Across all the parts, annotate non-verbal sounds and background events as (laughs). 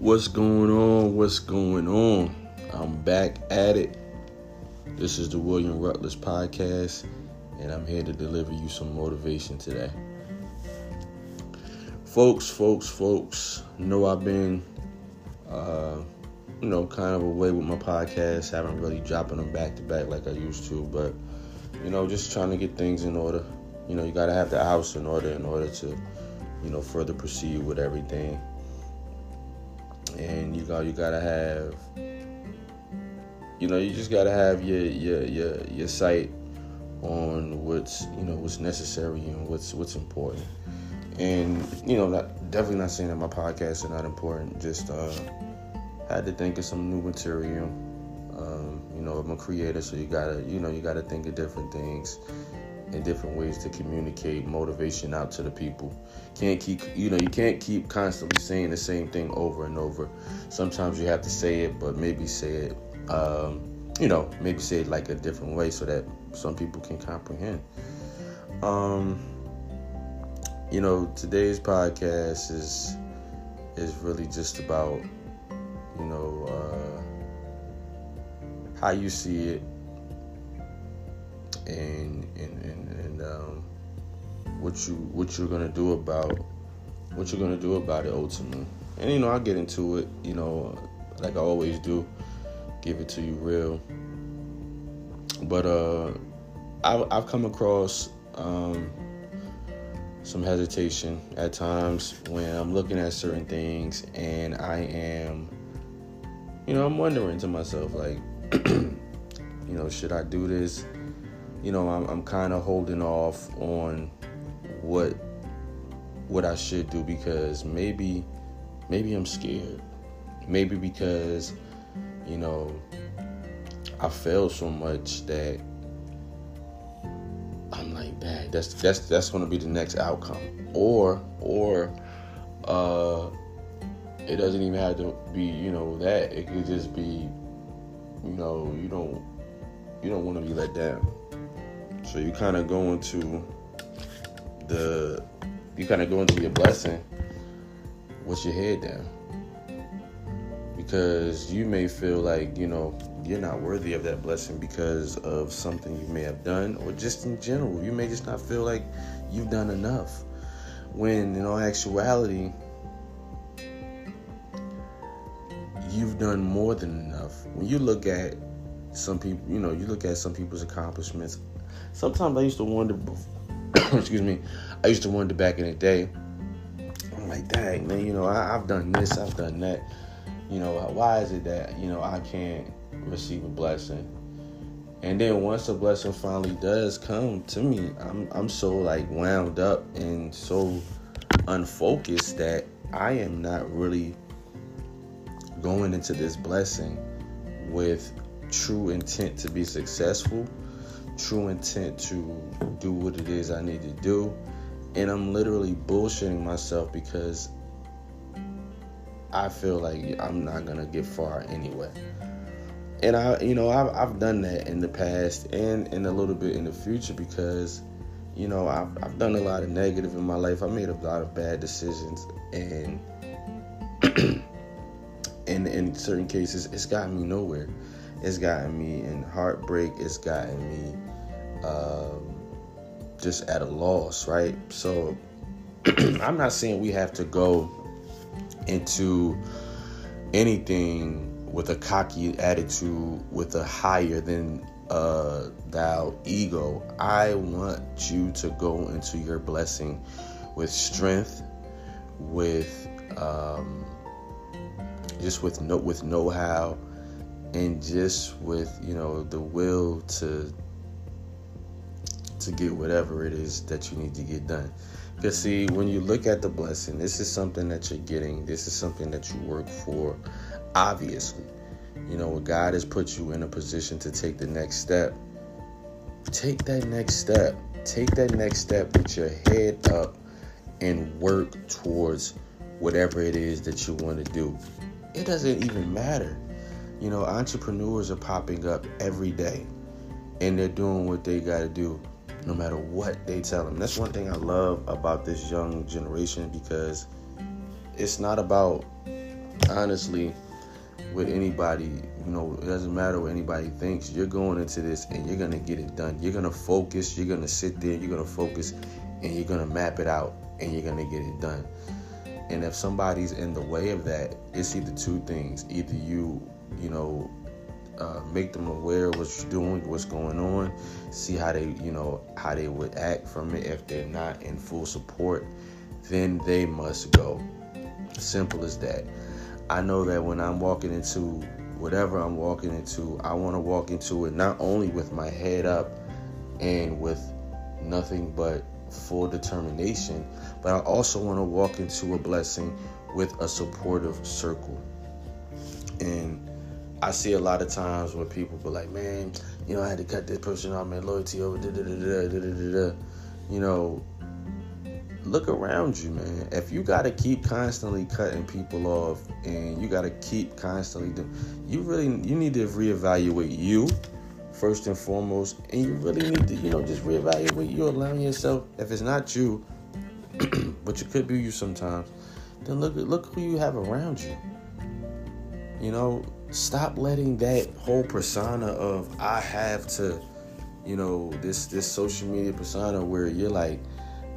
What's going on? What's going on? I'm back at it. This is the William Rutledge podcast, and I'm here to deliver you some motivation today. Folks, folks, folks, know I've been, uh, you know, kind of away with my podcast. Haven't really dropping them back to back like I used to, but you know, just trying to get things in order. You know, you got to have the house in order in order to, you know, further proceed with everything and you got you gotta have you know you just gotta have your your your your sight on what's you know what's necessary and what's what's important. And you know not definitely not saying that my podcasts are not important just uh had to think of some new material. Um, you know i'm a creator so you gotta you know you gotta think of different things and different ways to communicate motivation out to the people. Can't keep you know you can't keep constantly saying the same thing over and over. Sometimes you have to say it, but maybe say it um, you know maybe say it like a different way so that some people can comprehend. Um, you know today's podcast is is really just about you know uh, how you see it and and and, and um, what you what you're gonna do about what you're gonna do about it ultimately. And you know, I'll get into it. You know, like I always do, give it to you real. But uh, I've, I've come across um, some hesitation at times when I'm looking at certain things, and I am, you know, I'm wondering to myself like, (clears throat) you know, should I do this? You know, I'm, I'm kind of holding off on what what I should do because maybe maybe I'm scared. Maybe because you know I failed so much that I'm like, dang, that's that's that's gonna be the next outcome. Or or uh it doesn't even have to be, you know, that. It could just be, you know, you don't you don't want to be let down. So you kind of go into the, you kind of go into your blessing with your head down. Because you may feel like, you know, you're not worthy of that blessing because of something you may have done or just in general. You may just not feel like you've done enough. When in all actuality, you've done more than enough. When you look at some people, you know, you look at some people's accomplishments sometimes I used to wonder, (coughs) excuse me, I used to wonder back in the day, I'm like, dang, man, you know, I, have done this, I've done that. You know, why is it that, you know, I can't receive a blessing? And then once a blessing finally does come to me, I'm, I'm so like wound up and so unfocused that I am not really going into this blessing with true intent to be successful true intent to do what it is I need to do. And I'm literally bullshitting myself because I feel like I'm not gonna get far anyway. And I, you know, I've, I've done that in the past and in a little bit in the future because, you know, I've, I've done a lot of negative in my life. I made a lot of bad decisions and, (clears throat) and in certain cases, it's gotten me nowhere. It's gotten me in heartbreak. It's gotten me um, just at a loss, right? So (clears throat) I'm not saying we have to go into anything with a cocky attitude, with a higher than uh, thou ego. I want you to go into your blessing with strength, with um, just with no with know-how, and just with you know the will to to get whatever it is that you need to get done. Because, see, when you look at the blessing, this is something that you're getting, this is something that you work for, obviously. You know, God has put you in a position to take the next step. Take that next step. Take that next step with your head up and work towards whatever it is that you want to do. It doesn't even matter. You know, entrepreneurs are popping up every day and they're doing what they got to do no matter what they tell them. That's one thing I love about this young generation because it's not about honestly, with anybody, you know, it doesn't matter what anybody thinks. You're going into this and you're gonna get it done. You're gonna focus. You're gonna sit there. You're gonna focus, and you're gonna map it out, and you're gonna get it done. And if somebody's in the way of that, it's either two things: either you, you know, uh, make them aware of what you're doing, what's going on, see how they, you know, how they would act from it. If they're not in full support, then they must go. Simple as that. I know that when I'm walking into whatever I'm walking into, I want to walk into it not only with my head up and with nothing but full determination, but I also want to walk into a blessing with a supportive circle. And I see a lot of times where people be like, man, you know, I had to cut this person off, man, loyalty over, da da da da da da. You know, look around you, man. If you got to keep constantly cutting people off and you got to keep constantly doing, you really you need to reevaluate you first and foremost, and you really need to, you know, just reevaluate you, allowing yourself. If it's not you, (clears throat) but it could be you sometimes, then look look who you have around you. You know, stop letting that whole persona of I have to, you know, this this social media persona where you're like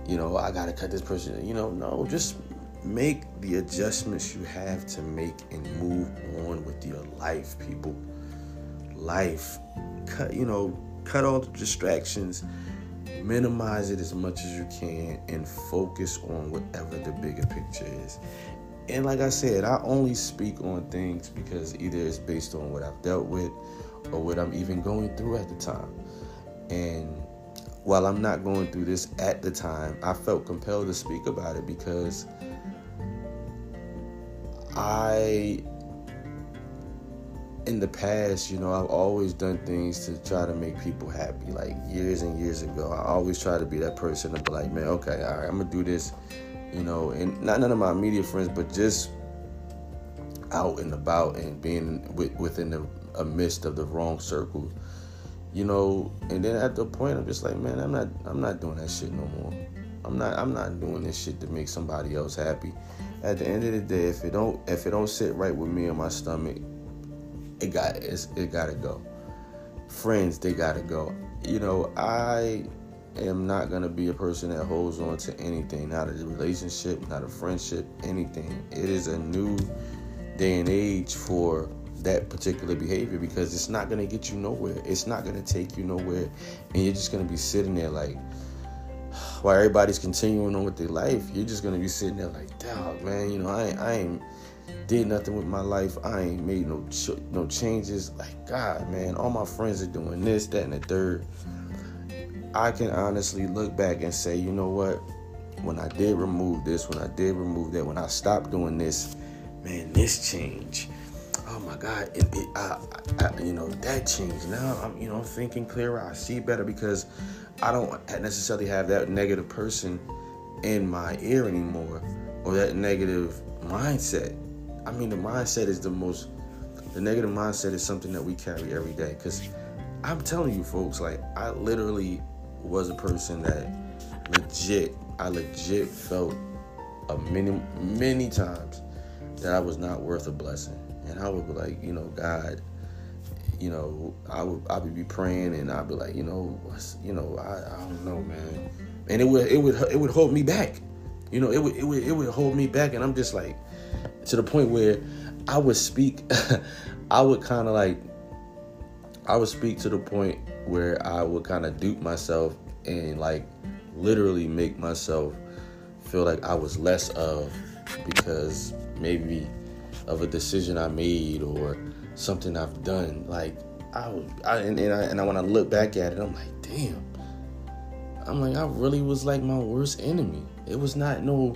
you know, I gotta cut this person. You know, no, just make the adjustments you have to make and move on with your life, people. Life. Cut, you know, cut all the distractions, minimize it as much as you can, and focus on whatever the bigger picture is. And like I said, I only speak on things because either it's based on what I've dealt with or what I'm even going through at the time. And while I'm not going through this at the time, I felt compelled to speak about it because I, in the past, you know, I've always done things to try to make people happy. Like years and years ago, I always try to be that person to be like, man, okay, all right, I'm gonna do this, you know, and not none of my immediate friends, but just out and about and being within the amidst of the wrong circle you know, and then at the point I'm just like, man, I'm not I'm not doing that shit no more. I'm not I'm not doing this shit to make somebody else happy. At the end of the day, if it don't if it don't sit right with me in my stomach, it got it's, it gotta go. Friends, they gotta go. You know, I am not gonna be a person that holds on to anything, not a relationship, not a friendship, anything. It is a new day and age for that particular behavior because it's not going to get you nowhere. It's not going to take you nowhere. And you're just going to be sitting there like, (sighs) while everybody's continuing on with their life, you're just going to be sitting there like, dog, man, you know, I ain't, I ain't did nothing with my life. I ain't made no ch- no changes. Like, God, man, all my friends are doing this, that, and the third. I can honestly look back and say, you know what? When I did remove this, when I did remove that, when I stopped doing this, man, this changed oh my God, it, it, I, I, you know, that changed. Now I'm, you know, I'm thinking clearer. I see better because I don't necessarily have that negative person in my ear anymore or that negative mindset. I mean, the mindset is the most, the negative mindset is something that we carry every day. Because I'm telling you, folks, like, I literally was a person that legit, I legit felt a many, many times that I was not worth a blessing. And I would be like, you know, God, you know, I would I would be praying and I'd be like, you know, you know, I, I don't know, man, and it would it would it would hold me back, you know, it would it would it would hold me back, and I'm just like, to the point where I would speak, (laughs) I would kind of like, I would speak to the point where I would kind of dupe myself and like literally make myself feel like I was less of because maybe of a decision I made or something I've done. Like I, I and, and I, and I, when I look back at it, I'm like, damn. I'm like, I really was like my worst enemy. It was not no,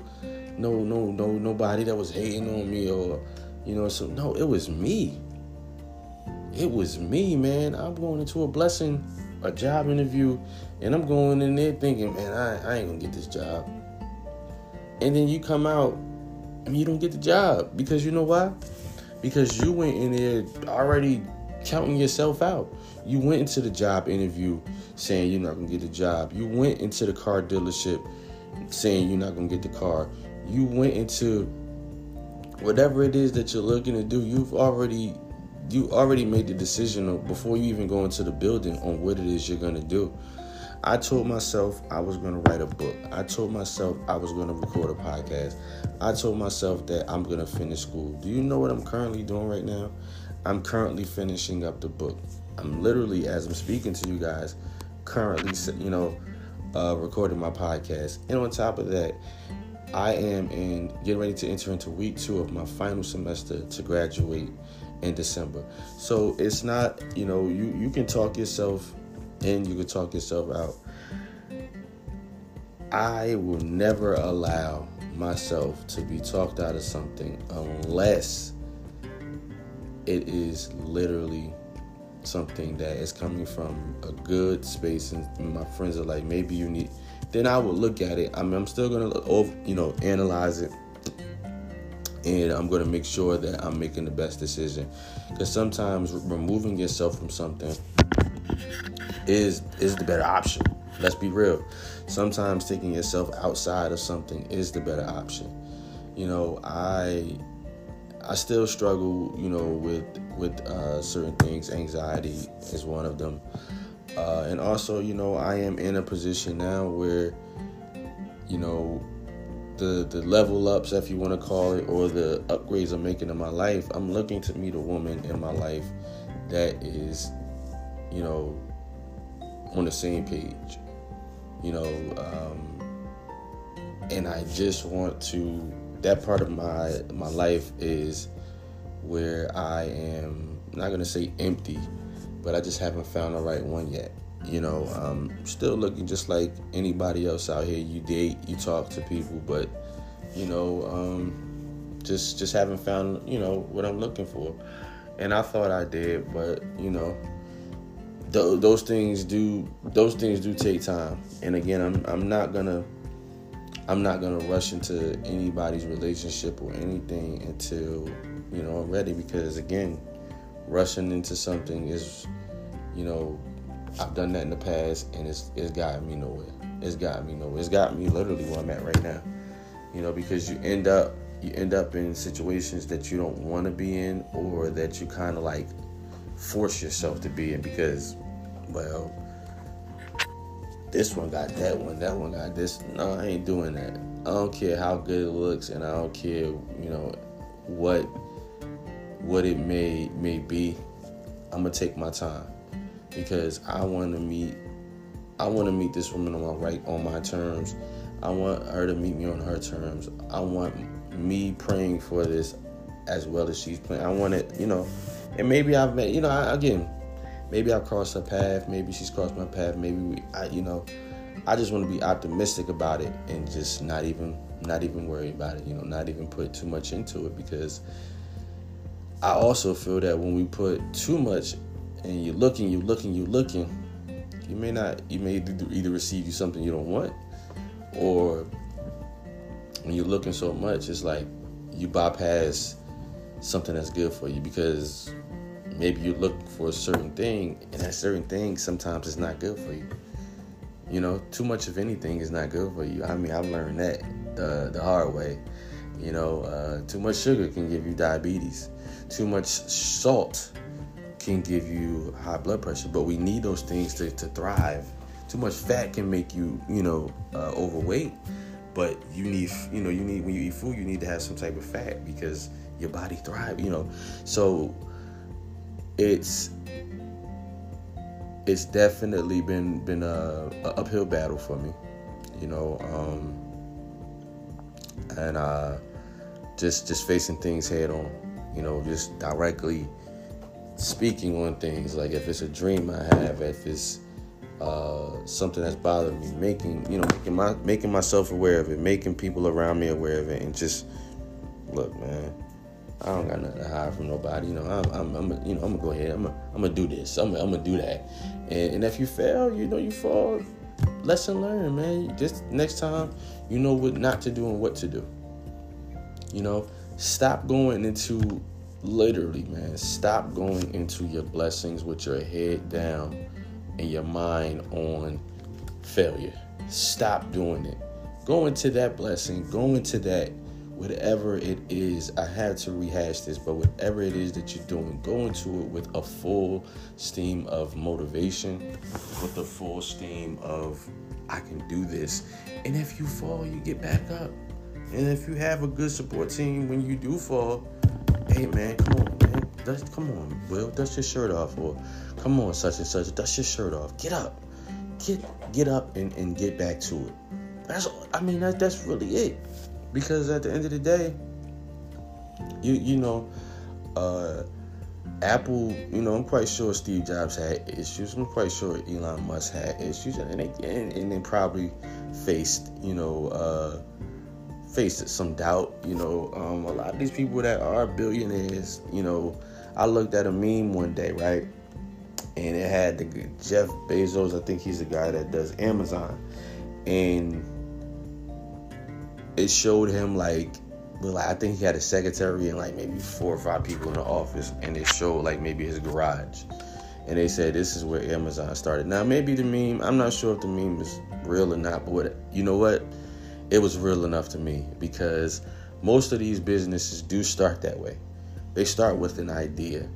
no, no, no, nobody that was hating on me or, you know, so no, it was me. It was me, man. I'm going into a blessing, a job interview, and I'm going in there thinking, man, I, I ain't gonna get this job. And then you come out and you don't get the job because you know why? Because you went in there already counting yourself out. You went into the job interview saying you're not gonna get the job. You went into the car dealership saying you're not gonna get the car. You went into whatever it is that you're looking to do, you've already you already made the decision before you even go into the building on what it is you're going to do. I told myself I was going to write a book. I told myself I was going to record a podcast. I told myself that I'm going to finish school. Do you know what I'm currently doing right now? I'm currently finishing up the book. I'm literally, as I'm speaking to you guys, currently, you know, uh, recording my podcast. And on top of that, I am in getting ready to enter into week two of my final semester to graduate in December. So it's not, you know, you you can talk yourself in, you can talk yourself out. I will never allow myself to be talked out of something unless it is literally something that is coming from a good space and my friends are like maybe you need then I would look at it I mean I'm still gonna you know analyze it and I'm going to make sure that I'm making the best decision. Because sometimes removing yourself from something is is the better option. Let's be real. Sometimes taking yourself outside of something is the better option. You know, I I still struggle, you know, with with uh, certain things. Anxiety is one of them, uh, and also, you know, I am in a position now where, you know, the the level ups, if you want to call it, or the upgrades I'm making in my life, I'm looking to meet a woman in my life that is, you know, on the same page. You know, um, and I just want to. That part of my my life is where I am not gonna say empty, but I just haven't found the right one yet. You know, um, still looking just like anybody else out here. You date, you talk to people, but you know, um, just just haven't found you know what I'm looking for. And I thought I did, but you know, th- those things do those things do take time. And again, I'm I'm not gonna I'm not gonna rush into anybody's relationship or anything until you know I'm ready because again, rushing into something is you know I've done that in the past, and it's it's gotten me nowhere. It's gotten me nowhere. It's got me literally where I'm at right now. You know, because you end up you end up in situations that you don't want to be in, or that you kind of like force yourself to be in because, well, this one got that one, that one got this. No, I ain't doing that. I don't care how good it looks, and I don't care, you know, what what it may may be. I'm gonna take my time because I want to meet I want to meet this woman on my right on my terms. I want her to meet me on her terms. I want me praying for this as well as she's praying. I want it, you know, and maybe I've met, you know, I, again, maybe I've crossed her path. Maybe she's crossed my path. Maybe we, I, you know, I just want to be optimistic about it and just not even, not even worry about it. You know, not even put too much into it because I also feel that when we put too much and you're looking, you're looking, you're looking, you may not, you may either receive you something you don't want, or when you're looking so much, it's like you bypass something that's good for you because maybe you look for a certain thing, and that certain thing sometimes is not good for you. You know, too much of anything is not good for you. I mean, I've learned that the the hard way. You know, uh, too much sugar can give you diabetes. Too much salt can give you high blood pressure, but we need those things to, to thrive. Too much fat can make you, you know, uh, overweight, but you need, you know, you need when you eat food, you need to have some type of fat because your body thrive, you know. So it's it's definitely been been a, a uphill battle for me, you know, um, and uh, just just facing things head on, you know, just directly speaking on things like if it's a dream I have, if it's uh, something that's bothering me, making you know making my making myself aware of it, making people around me aware of it, and just look, man. I don't got nothing to hide from nobody. You know, I'm, I'm, I'm you know, I'm gonna go ahead. I'm, gonna, I'm gonna do this. I'm, I'm gonna do that. And, and if you fail, you know, you fall. Lesson learned, man. Just next time, you know what not to do and what to do. You know, stop going into literally, man, stop going into your blessings with your head down and your mind on failure. Stop doing it. Go into that blessing, go into that whatever it is, I had to rehash this, but whatever it is that you're doing, go into it with a full steam of motivation, with a full steam of I can do this. And if you fall, you get back up. And if you have a good support team when you do fall, hey man, come on, man. Dust, come on, Will, dust your shirt off. Or come on, such and such, dust your shirt off. Get up. Get get up and, and get back to it. That's I mean that, that's really it. Because at the end of the day, you you know, uh, Apple, you know, I'm quite sure Steve Jobs had issues. I'm quite sure Elon Musk had issues, and they and, and they probably faced, you know, uh, faced some doubt. You know, um, a lot of these people that are billionaires, you know, I looked at a meme one day, right, and it had the Jeff Bezos. I think he's the guy that does Amazon, and it showed him like well, like, I think he had a secretary and like maybe four or five people in the office, and it showed like maybe his garage. And they said this is where Amazon started. Now maybe the meme, I'm not sure if the meme is real or not, but what, you know what? It was real enough to me because most of these businesses do start that way. They start with an idea.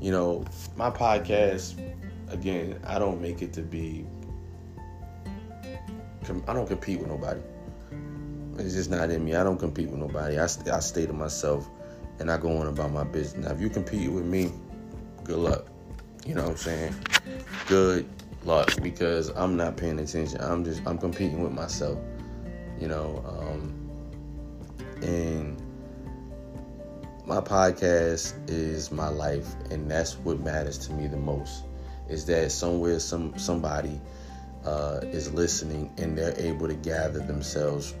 You know, my podcast, again, I don't make it to be. I don't compete with nobody. It's just not in me. I don't compete with nobody. I, I stay to myself and I go on about my business. Now, if you compete with me, good luck. You know what I'm saying? Good luck because I'm not paying attention. I'm just I'm competing with myself. You know, um, and my podcast is my life, and that's what matters to me the most. Is that somewhere some somebody uh, is listening and they're able to gather themselves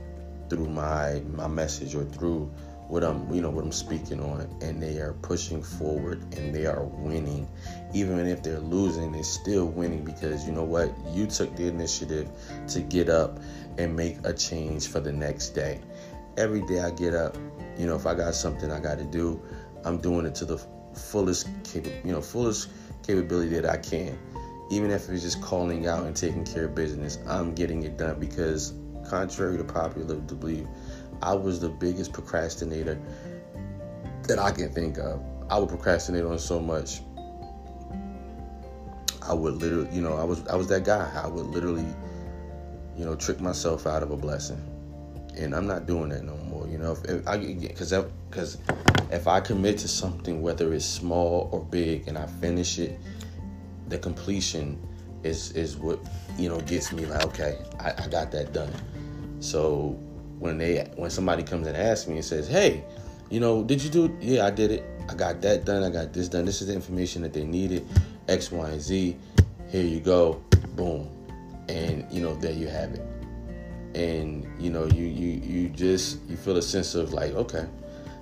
through my my message or through what I'm you know what I'm speaking on and they are pushing forward and they are winning. Even if they're losing they're still winning because you know what? You took the initiative to get up and make a change for the next day. Every day I get up you know if I got something I got to do I'm doing it to the fullest you know fullest capability that I can. Even if it's just calling out and taking care of business I'm getting it done because contrary to popular belief, I was the biggest procrastinator that I can think of. I would procrastinate on so much. I would literally, you know, I was I was that guy. I would literally, you know, trick myself out of a blessing, and I'm not doing that no more. You know, if, if I because because if I commit to something, whether it's small or big, and I finish it, the completion is is what you know gets me like okay, I, I got that done. So when they when somebody comes and asks me and says, "Hey, you know, did you do? Yeah, I did it. I got that done. I got this done. This is the information that they needed. X, Y, and Z. Here you go. Boom. And you know, there you have it. And you know, you you you just you feel a sense of like, okay,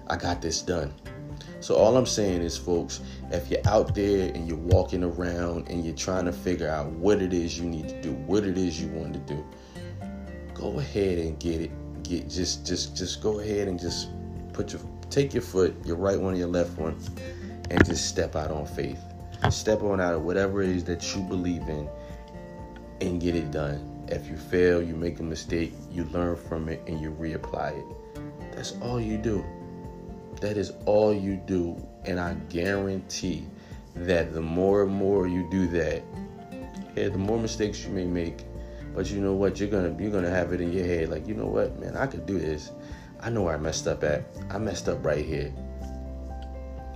I got this done. So all I'm saying is, folks, if you're out there and you're walking around and you're trying to figure out what it is you need to do, what it is you want to do, go ahead and get it. Get just just just go ahead and just put your take your foot, your right one, or your left one, and just step out on faith. Step on out of whatever it is that you believe in and get it done. If you fail, you make a mistake, you learn from it and you reapply it. That's all you do. That is all you do. And I guarantee that the more and more you do that, yeah, the more mistakes you may make, but you know what? You're gonna you're gonna have it in your head, like, you know what, man, I could do this. I know where I messed up at. I messed up right here.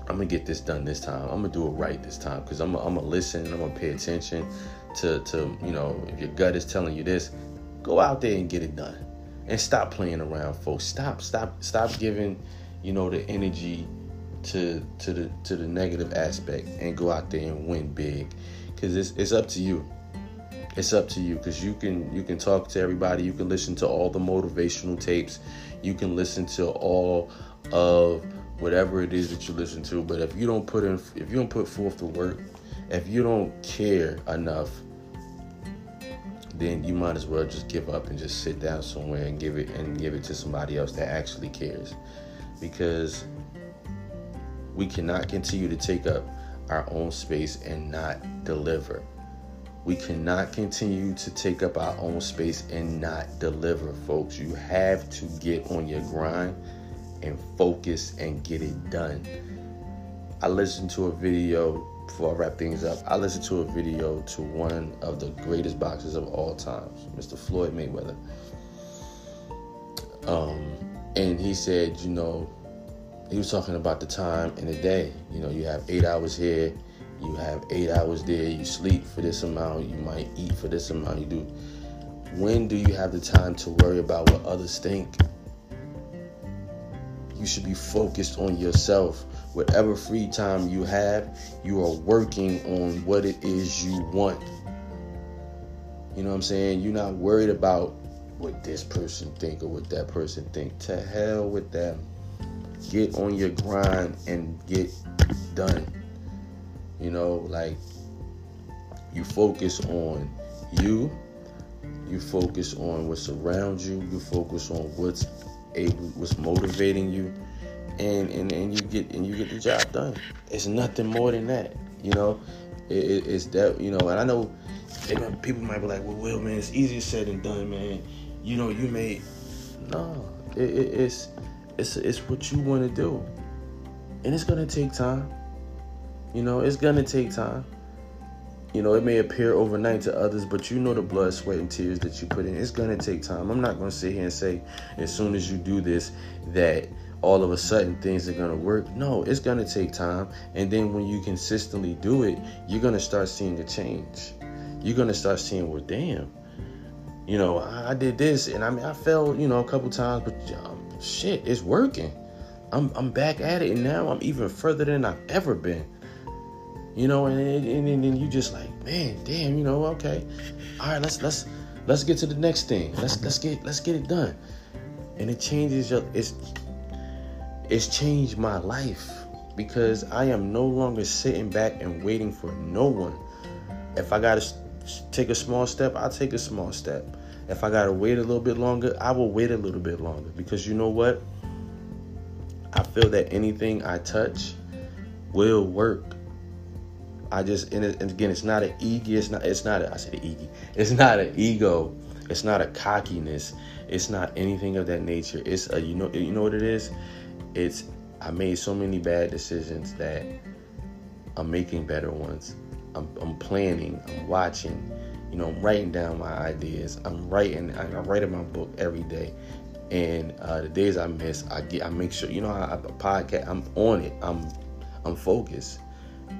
I'm gonna get this done this time. I'm gonna do it right this time because I'm, I'm gonna listen. I'm gonna pay attention to to you know if your gut is telling you this, go out there and get it done, and stop playing around, folks. Stop stop stop giving you know the energy to to the to the negative aspect and go out there and win big because it's it's up to you it's up to you because you can you can talk to everybody. You can listen to all the motivational tapes. You can listen to all of whatever it is that you listen to. But if you don't put in if you don't put forth the work if you don't care enough then you might as well just give up and just sit down somewhere and give it and give it to somebody else that actually cares. Because we cannot continue to take up our own space and not deliver we cannot continue to take up our own space and not deliver, folks. You have to get on your grind and focus and get it done. I listened to a video before I wrap things up. I listened to a video to one of the greatest boxers of all times, Mr. Floyd Mayweather. Um, and he said, you know, he was talking about the time in the day. You know, you have eight hours here, you have eight hours there, you sleep for this amount, you might eat for this amount, you do. When do you have the time to worry about what others think? You should be focused on yourself. Whatever free time you have, you are working on what it is you want. You know what I'm saying? You're not worried about what this person think or what that person think. To hell with them. Get on your grind and get done. You know, like you focus on you, you focus on what's around you, you focus on what's able what's motivating you and, and and you get and you get the job done. It's nothing more than that. You know, it, it, it's that you know, and I know people might be like, "Well, Will, man, it's easier said than done, man." You know, you may no, it, it's it's it's what you want to do, and it's gonna take time. You know, it's gonna take time. You know, it may appear overnight to others, but you know the blood, sweat, and tears that you put in. It's gonna take time. I'm not gonna sit here and say as soon as you do this that all of a sudden things are gonna work. No, it's gonna take time. And then when you consistently do it, you're gonna start seeing a change. You're gonna start seeing, well, damn, you know, I, did this, and I mean, I fell, you know, a couple times, but um, shit, it's working. I'm I'm back at it, and now I'm even further than I've ever been. You know, and and then you just like, man, damn, you know, okay, all right, let's let's let's get to the next thing. Let's let's get let's get it done, and it changes your it's it's changed my life because I am no longer sitting back and waiting for no one. If I gotta take a small step, I'll take a small step. If I gotta wait a little bit longer, I will wait a little bit longer because you know what? I feel that anything I touch will work. I just and, it, and again, it's not an ego. It's not. It's not. A, I said ego. It's not an ego. It's not a cockiness. It's not anything of that nature. It's a you know you know what it is. It's I made so many bad decisions that I'm making better ones. I'm, I'm planning. I'm watching. You know, I'm writing down my ideas. I'm writing. I, I write in my book every day. And uh, the days I miss, I get. I make sure. You know, I, I podcast. I'm on it. I'm I'm focused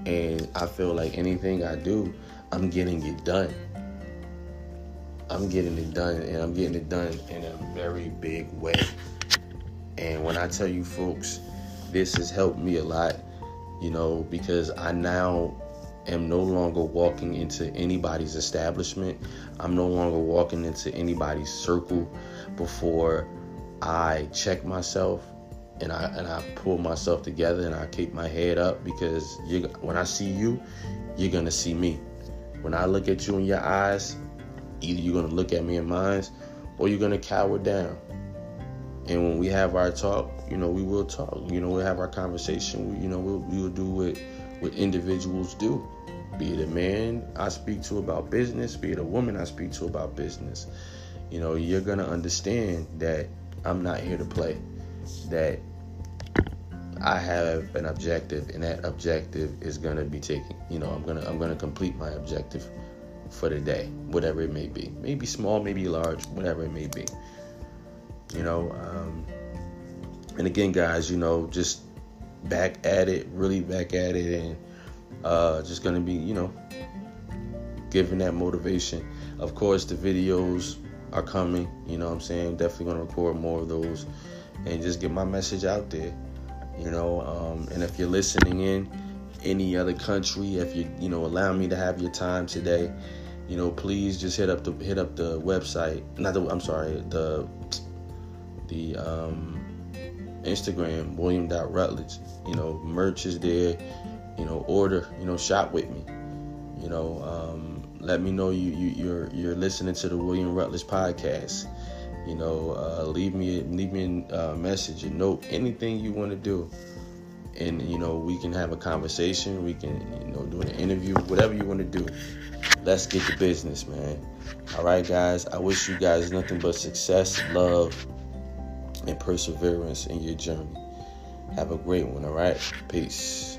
and I feel like anything I do, I'm getting it done. I'm getting it done, and I'm getting it done in a very big way. And when I tell you folks, this has helped me a lot, you know, because I now am no longer walking into anybody's establishment. I'm no longer walking into anybody's circle before I check myself and I and I pull myself together and I keep my head up because you when I see you, you're gonna see me. When I look at you in your eyes, either you're gonna look at me in mine, or you're gonna cower down. And when we have our talk, you know, we will talk. You know, we'll have our conversation. We, you know, we'll, we will do what what individuals do. Be it a man I speak to about business, be it a woman I speak to about business. You know, you're gonna understand that I'm not here to play. That I have an objective, and that objective is gonna be taken. You know, I'm gonna I'm gonna complete my objective for the day, whatever it may be. Maybe small, maybe large, whatever it may be. You know, um, and again, guys, you know, just back at it, really back at it, and uh, just gonna be, you know, giving that motivation. Of course, the videos are coming. You know, I'm saying definitely gonna record more of those, and just get my message out there you know um, and if you're listening in any other country if you you know allow me to have your time today you know please just hit up the hit up the website not the i'm sorry the the um instagram william rutledge you know merch is there you know order you know shop with me. You know um, let me know you, you you're you're listening to the william rutledge podcast you know, uh, leave me leave me a message, a note, anything you want to do, and you know we can have a conversation. We can you know do an interview, whatever you want to do. Let's get to business, man. All right, guys. I wish you guys nothing but success, love, and perseverance in your journey. Have a great one, all right? Peace.